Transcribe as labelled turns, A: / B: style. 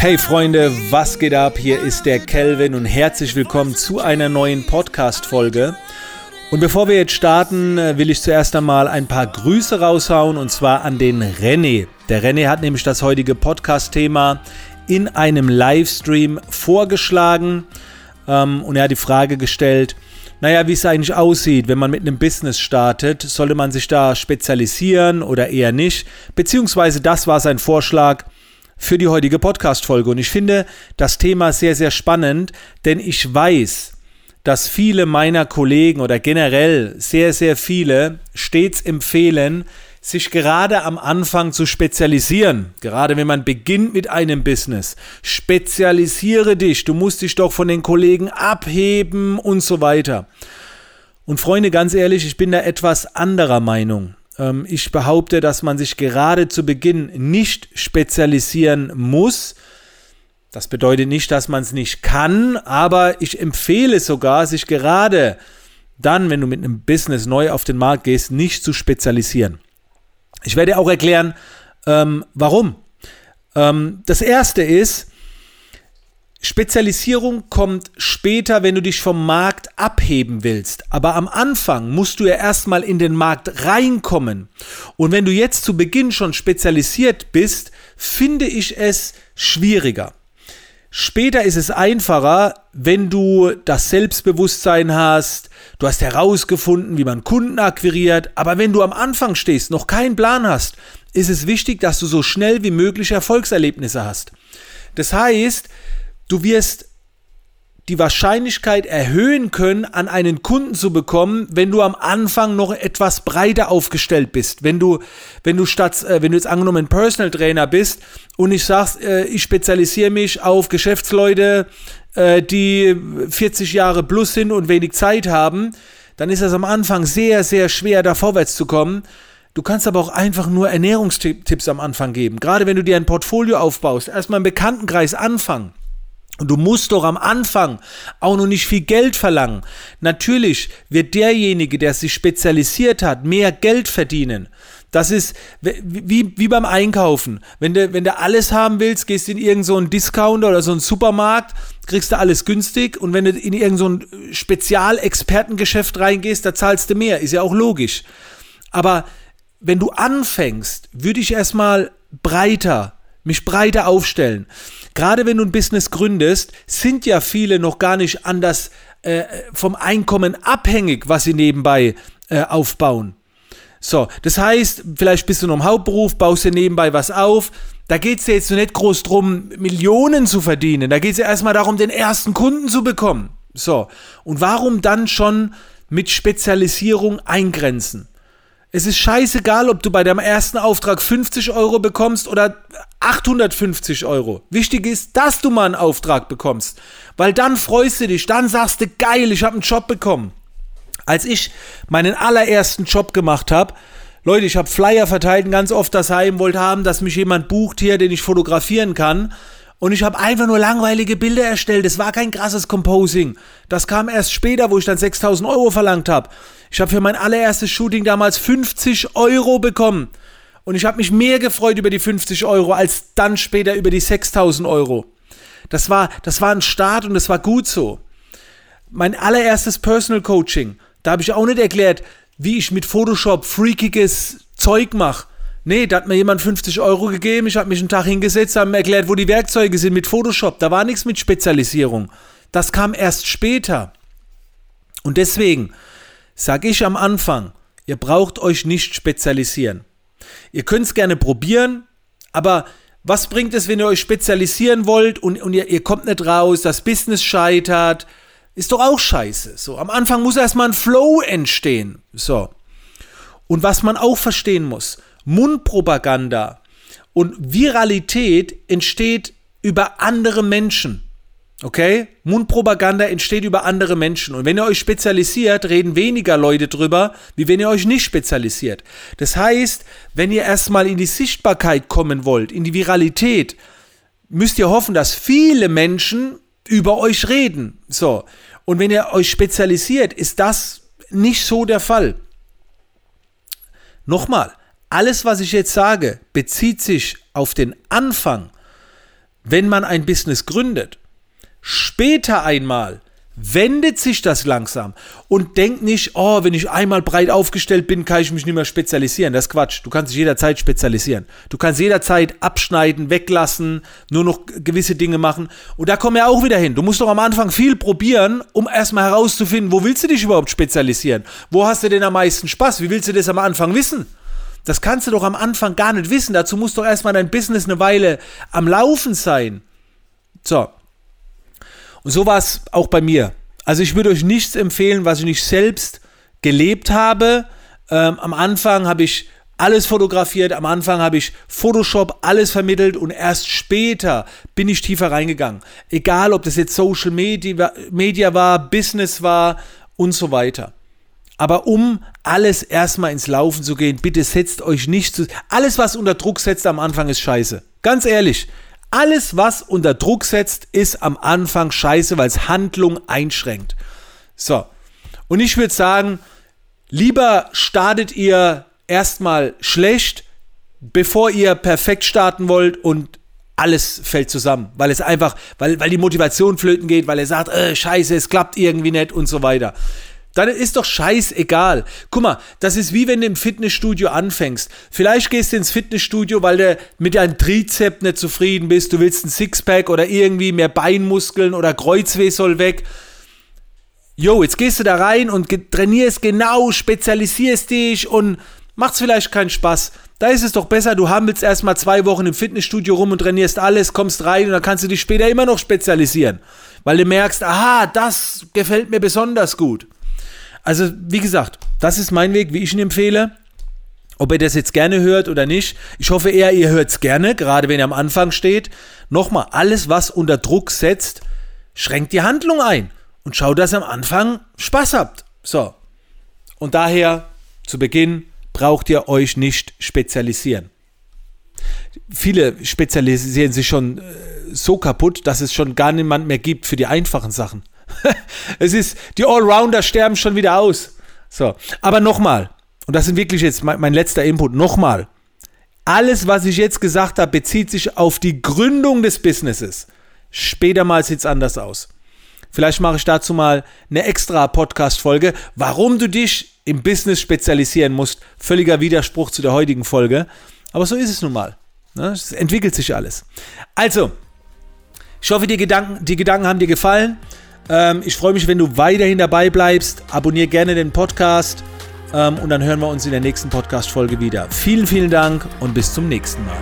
A: Hey Freunde, was geht ab? Hier ist der Kelvin und herzlich willkommen zu einer neuen Podcast-Folge. Und bevor wir jetzt starten, äh, will ich zuerst einmal ein paar Grüße raushauen und zwar an den René. Der René hat nämlich das heutige Podcast-Thema in einem Livestream vorgeschlagen ähm, und er hat die Frage gestellt, naja, wie es eigentlich aussieht, wenn man mit einem Business startet, sollte man sich da spezialisieren oder eher nicht? Beziehungsweise das war sein Vorschlag für die heutige Podcast-Folge. Und ich finde das Thema sehr, sehr spannend, denn ich weiß, dass viele meiner Kollegen oder generell sehr, sehr viele stets empfehlen, sich gerade am Anfang zu spezialisieren. Gerade wenn man beginnt mit einem Business. Spezialisiere dich. Du musst dich doch von den Kollegen abheben und so weiter. Und Freunde, ganz ehrlich, ich bin da etwas anderer Meinung. Ähm, ich behaupte, dass man sich gerade zu Beginn nicht spezialisieren muss. Das bedeutet nicht, dass man es nicht kann, aber ich empfehle sogar, sich gerade dann, wenn du mit einem Business neu auf den Markt gehst, nicht zu spezialisieren. Ich werde auch erklären, ähm, warum. Ähm, das erste ist, Spezialisierung kommt später, wenn du dich vom Markt abheben willst. Aber am Anfang musst du ja erstmal in den Markt reinkommen. Und wenn du jetzt zu Beginn schon spezialisiert bist, finde ich es schwieriger. Später ist es einfacher, wenn du das Selbstbewusstsein hast, du hast herausgefunden, wie man Kunden akquiriert, aber wenn du am Anfang stehst, noch keinen Plan hast, ist es wichtig, dass du so schnell wie möglich Erfolgserlebnisse hast. Das heißt, du wirst die Wahrscheinlichkeit erhöhen können, an einen Kunden zu bekommen, wenn du am Anfang noch etwas breiter aufgestellt bist. Wenn du, wenn du statt, äh, wenn du jetzt angenommen Personal Trainer bist und ich sagst, äh, ich spezialisiere mich auf Geschäftsleute, äh, die 40 Jahre plus sind und wenig Zeit haben, dann ist es am Anfang sehr, sehr schwer, da vorwärts zu kommen. Du kannst aber auch einfach nur Ernährungstipps am Anfang geben. Gerade wenn du dir ein Portfolio aufbaust, erstmal im Bekanntenkreis anfangen. Und du musst doch am Anfang auch noch nicht viel Geld verlangen. Natürlich wird derjenige, der sich spezialisiert hat, mehr Geld verdienen. Das ist wie, wie beim Einkaufen. Wenn du, wenn du alles haben willst, gehst du in irgendeinen so Discounter oder so einen Supermarkt, kriegst du alles günstig. Und wenn du in irgendein so Spezialexpertengeschäft reingehst, da zahlst du mehr. Ist ja auch logisch. Aber wenn du anfängst, würde ich erstmal breiter, mich breiter aufstellen gerade wenn du ein Business gründest, sind ja viele noch gar nicht anders äh, vom Einkommen abhängig, was sie nebenbei äh, aufbauen. So, das heißt, vielleicht bist du noch im Hauptberuf, baust dir nebenbei was auf. Da geht es ja jetzt nicht groß drum, Millionen zu verdienen. Da geht es ja erstmal darum, den ersten Kunden zu bekommen. So, und warum dann schon mit Spezialisierung eingrenzen? Es ist scheißegal, ob du bei deinem ersten Auftrag 50 Euro bekommst oder 850 Euro. Wichtig ist, dass du mal einen Auftrag bekommst. Weil dann freust du dich, dann sagst du, geil, ich habe einen Job bekommen. Als ich meinen allerersten Job gemacht habe, Leute, ich habe Flyer verteilt, ganz oft das Heim, wollte haben, dass mich jemand bucht hier, den ich fotografieren kann. Und ich habe einfach nur langweilige Bilder erstellt. Es war kein krasses Composing. Das kam erst später, wo ich dann 6000 Euro verlangt habe. Ich habe für mein allererstes Shooting damals 50 Euro bekommen. Und ich habe mich mehr gefreut über die 50 Euro als dann später über die 6000 Euro. Das war, das war ein Start und das war gut so. Mein allererstes Personal Coaching, da habe ich auch nicht erklärt, wie ich mit Photoshop freakiges Zeug mache. Nee, da hat mir jemand 50 Euro gegeben, ich habe mich einen Tag hingesetzt, haben mir erklärt, wo die Werkzeuge sind mit Photoshop. Da war nichts mit Spezialisierung. Das kam erst später. Und deswegen sage ich am Anfang, ihr braucht euch nicht spezialisieren. Ihr könnt es gerne probieren, aber was bringt es, wenn ihr euch spezialisieren wollt und, und ihr, ihr kommt nicht raus, das Business scheitert? Ist doch auch scheiße. So, am Anfang muss erstmal ein Flow entstehen. So. Und was man auch verstehen muss, Mundpropaganda und Viralität entsteht über andere Menschen. Okay? Mundpropaganda entsteht über andere Menschen. Und wenn ihr euch spezialisiert, reden weniger Leute drüber, wie wenn ihr euch nicht spezialisiert. Das heißt, wenn ihr erstmal in die Sichtbarkeit kommen wollt, in die Viralität, müsst ihr hoffen, dass viele Menschen über euch reden. So. Und wenn ihr euch spezialisiert, ist das nicht so der Fall. Nochmal, alles, was ich jetzt sage, bezieht sich auf den Anfang. wenn man ein Business gründet. Später einmal wendet sich das langsam und denkt nicht, oh, wenn ich einmal breit aufgestellt bin, kann ich mich nicht mehr spezialisieren. Das ist Quatsch. Du kannst dich jederzeit spezialisieren. Du kannst jederzeit abschneiden, weglassen, nur noch gewisse Dinge machen. Und da kommen wir auch wieder hin. Du musst doch am Anfang viel probieren, um erstmal herauszufinden, wo willst du dich überhaupt spezialisieren? Wo hast du denn am meisten Spaß? Wie willst du das am Anfang wissen? Das kannst du doch am Anfang gar nicht wissen. Dazu muss doch erstmal dein Business eine Weile am Laufen sein. So, und so war es auch bei mir. Also ich würde euch nichts empfehlen, was ich nicht selbst gelebt habe. Ähm, am Anfang habe ich alles fotografiert, am Anfang habe ich Photoshop alles vermittelt und erst später bin ich tiefer reingegangen. Egal, ob das jetzt Social Media, Media war, Business war und so weiter. Aber um alles erstmal ins Laufen zu gehen, bitte setzt euch nicht zu. Alles, was unter Druck setzt am Anfang, ist scheiße. Ganz ehrlich. Alles, was unter Druck setzt, ist am Anfang scheiße, weil es Handlung einschränkt. So. Und ich würde sagen, lieber startet ihr erstmal schlecht, bevor ihr perfekt starten wollt und alles fällt zusammen, weil es einfach, weil, weil die Motivation flöten geht, weil er sagt, äh, scheiße, es klappt irgendwie nicht und so weiter. Dann ist doch scheißegal. Guck mal, das ist wie wenn du im Fitnessstudio anfängst. Vielleicht gehst du ins Fitnessstudio, weil du mit deinem Trizep nicht zufrieden bist. Du willst ein Sixpack oder irgendwie mehr Beinmuskeln oder Kreuzweh soll weg. Jo, jetzt gehst du da rein und trainierst genau, spezialisierst dich und macht's vielleicht keinen Spaß. Da ist es doch besser, du hammelst erstmal zwei Wochen im Fitnessstudio rum und trainierst alles, kommst rein und dann kannst du dich später immer noch spezialisieren. Weil du merkst, aha, das gefällt mir besonders gut. Also, wie gesagt, das ist mein Weg, wie ich ihn empfehle. Ob ihr das jetzt gerne hört oder nicht. Ich hoffe eher, ihr hört es gerne, gerade wenn ihr am Anfang steht. Nochmal, alles, was unter Druck setzt, schränkt die Handlung ein. Und schaut, dass ihr am Anfang Spaß habt. So. Und daher, zu Beginn, braucht ihr euch nicht spezialisieren. Viele spezialisieren sich schon äh, so kaputt, dass es schon gar niemand mehr gibt für die einfachen Sachen. es ist, die Allrounder sterben schon wieder aus. So, aber nochmal, und das ist wirklich jetzt mein, mein letzter Input, nochmal. Alles, was ich jetzt gesagt habe, bezieht sich auf die Gründung des Businesses. Später mal sieht es anders aus. Vielleicht mache ich dazu mal eine extra Podcast-Folge, warum du dich im Business spezialisieren musst. Völliger Widerspruch zu der heutigen Folge. Aber so ist es nun mal. Ne? Es entwickelt sich alles. Also, ich hoffe, die Gedanken, die Gedanken haben dir gefallen. Ähm, ich freue mich, wenn du weiterhin dabei bleibst. Abonniere gerne den Podcast ähm, und dann hören wir uns in der nächsten Podcast-Folge wieder. Vielen, vielen Dank und bis zum nächsten Mal.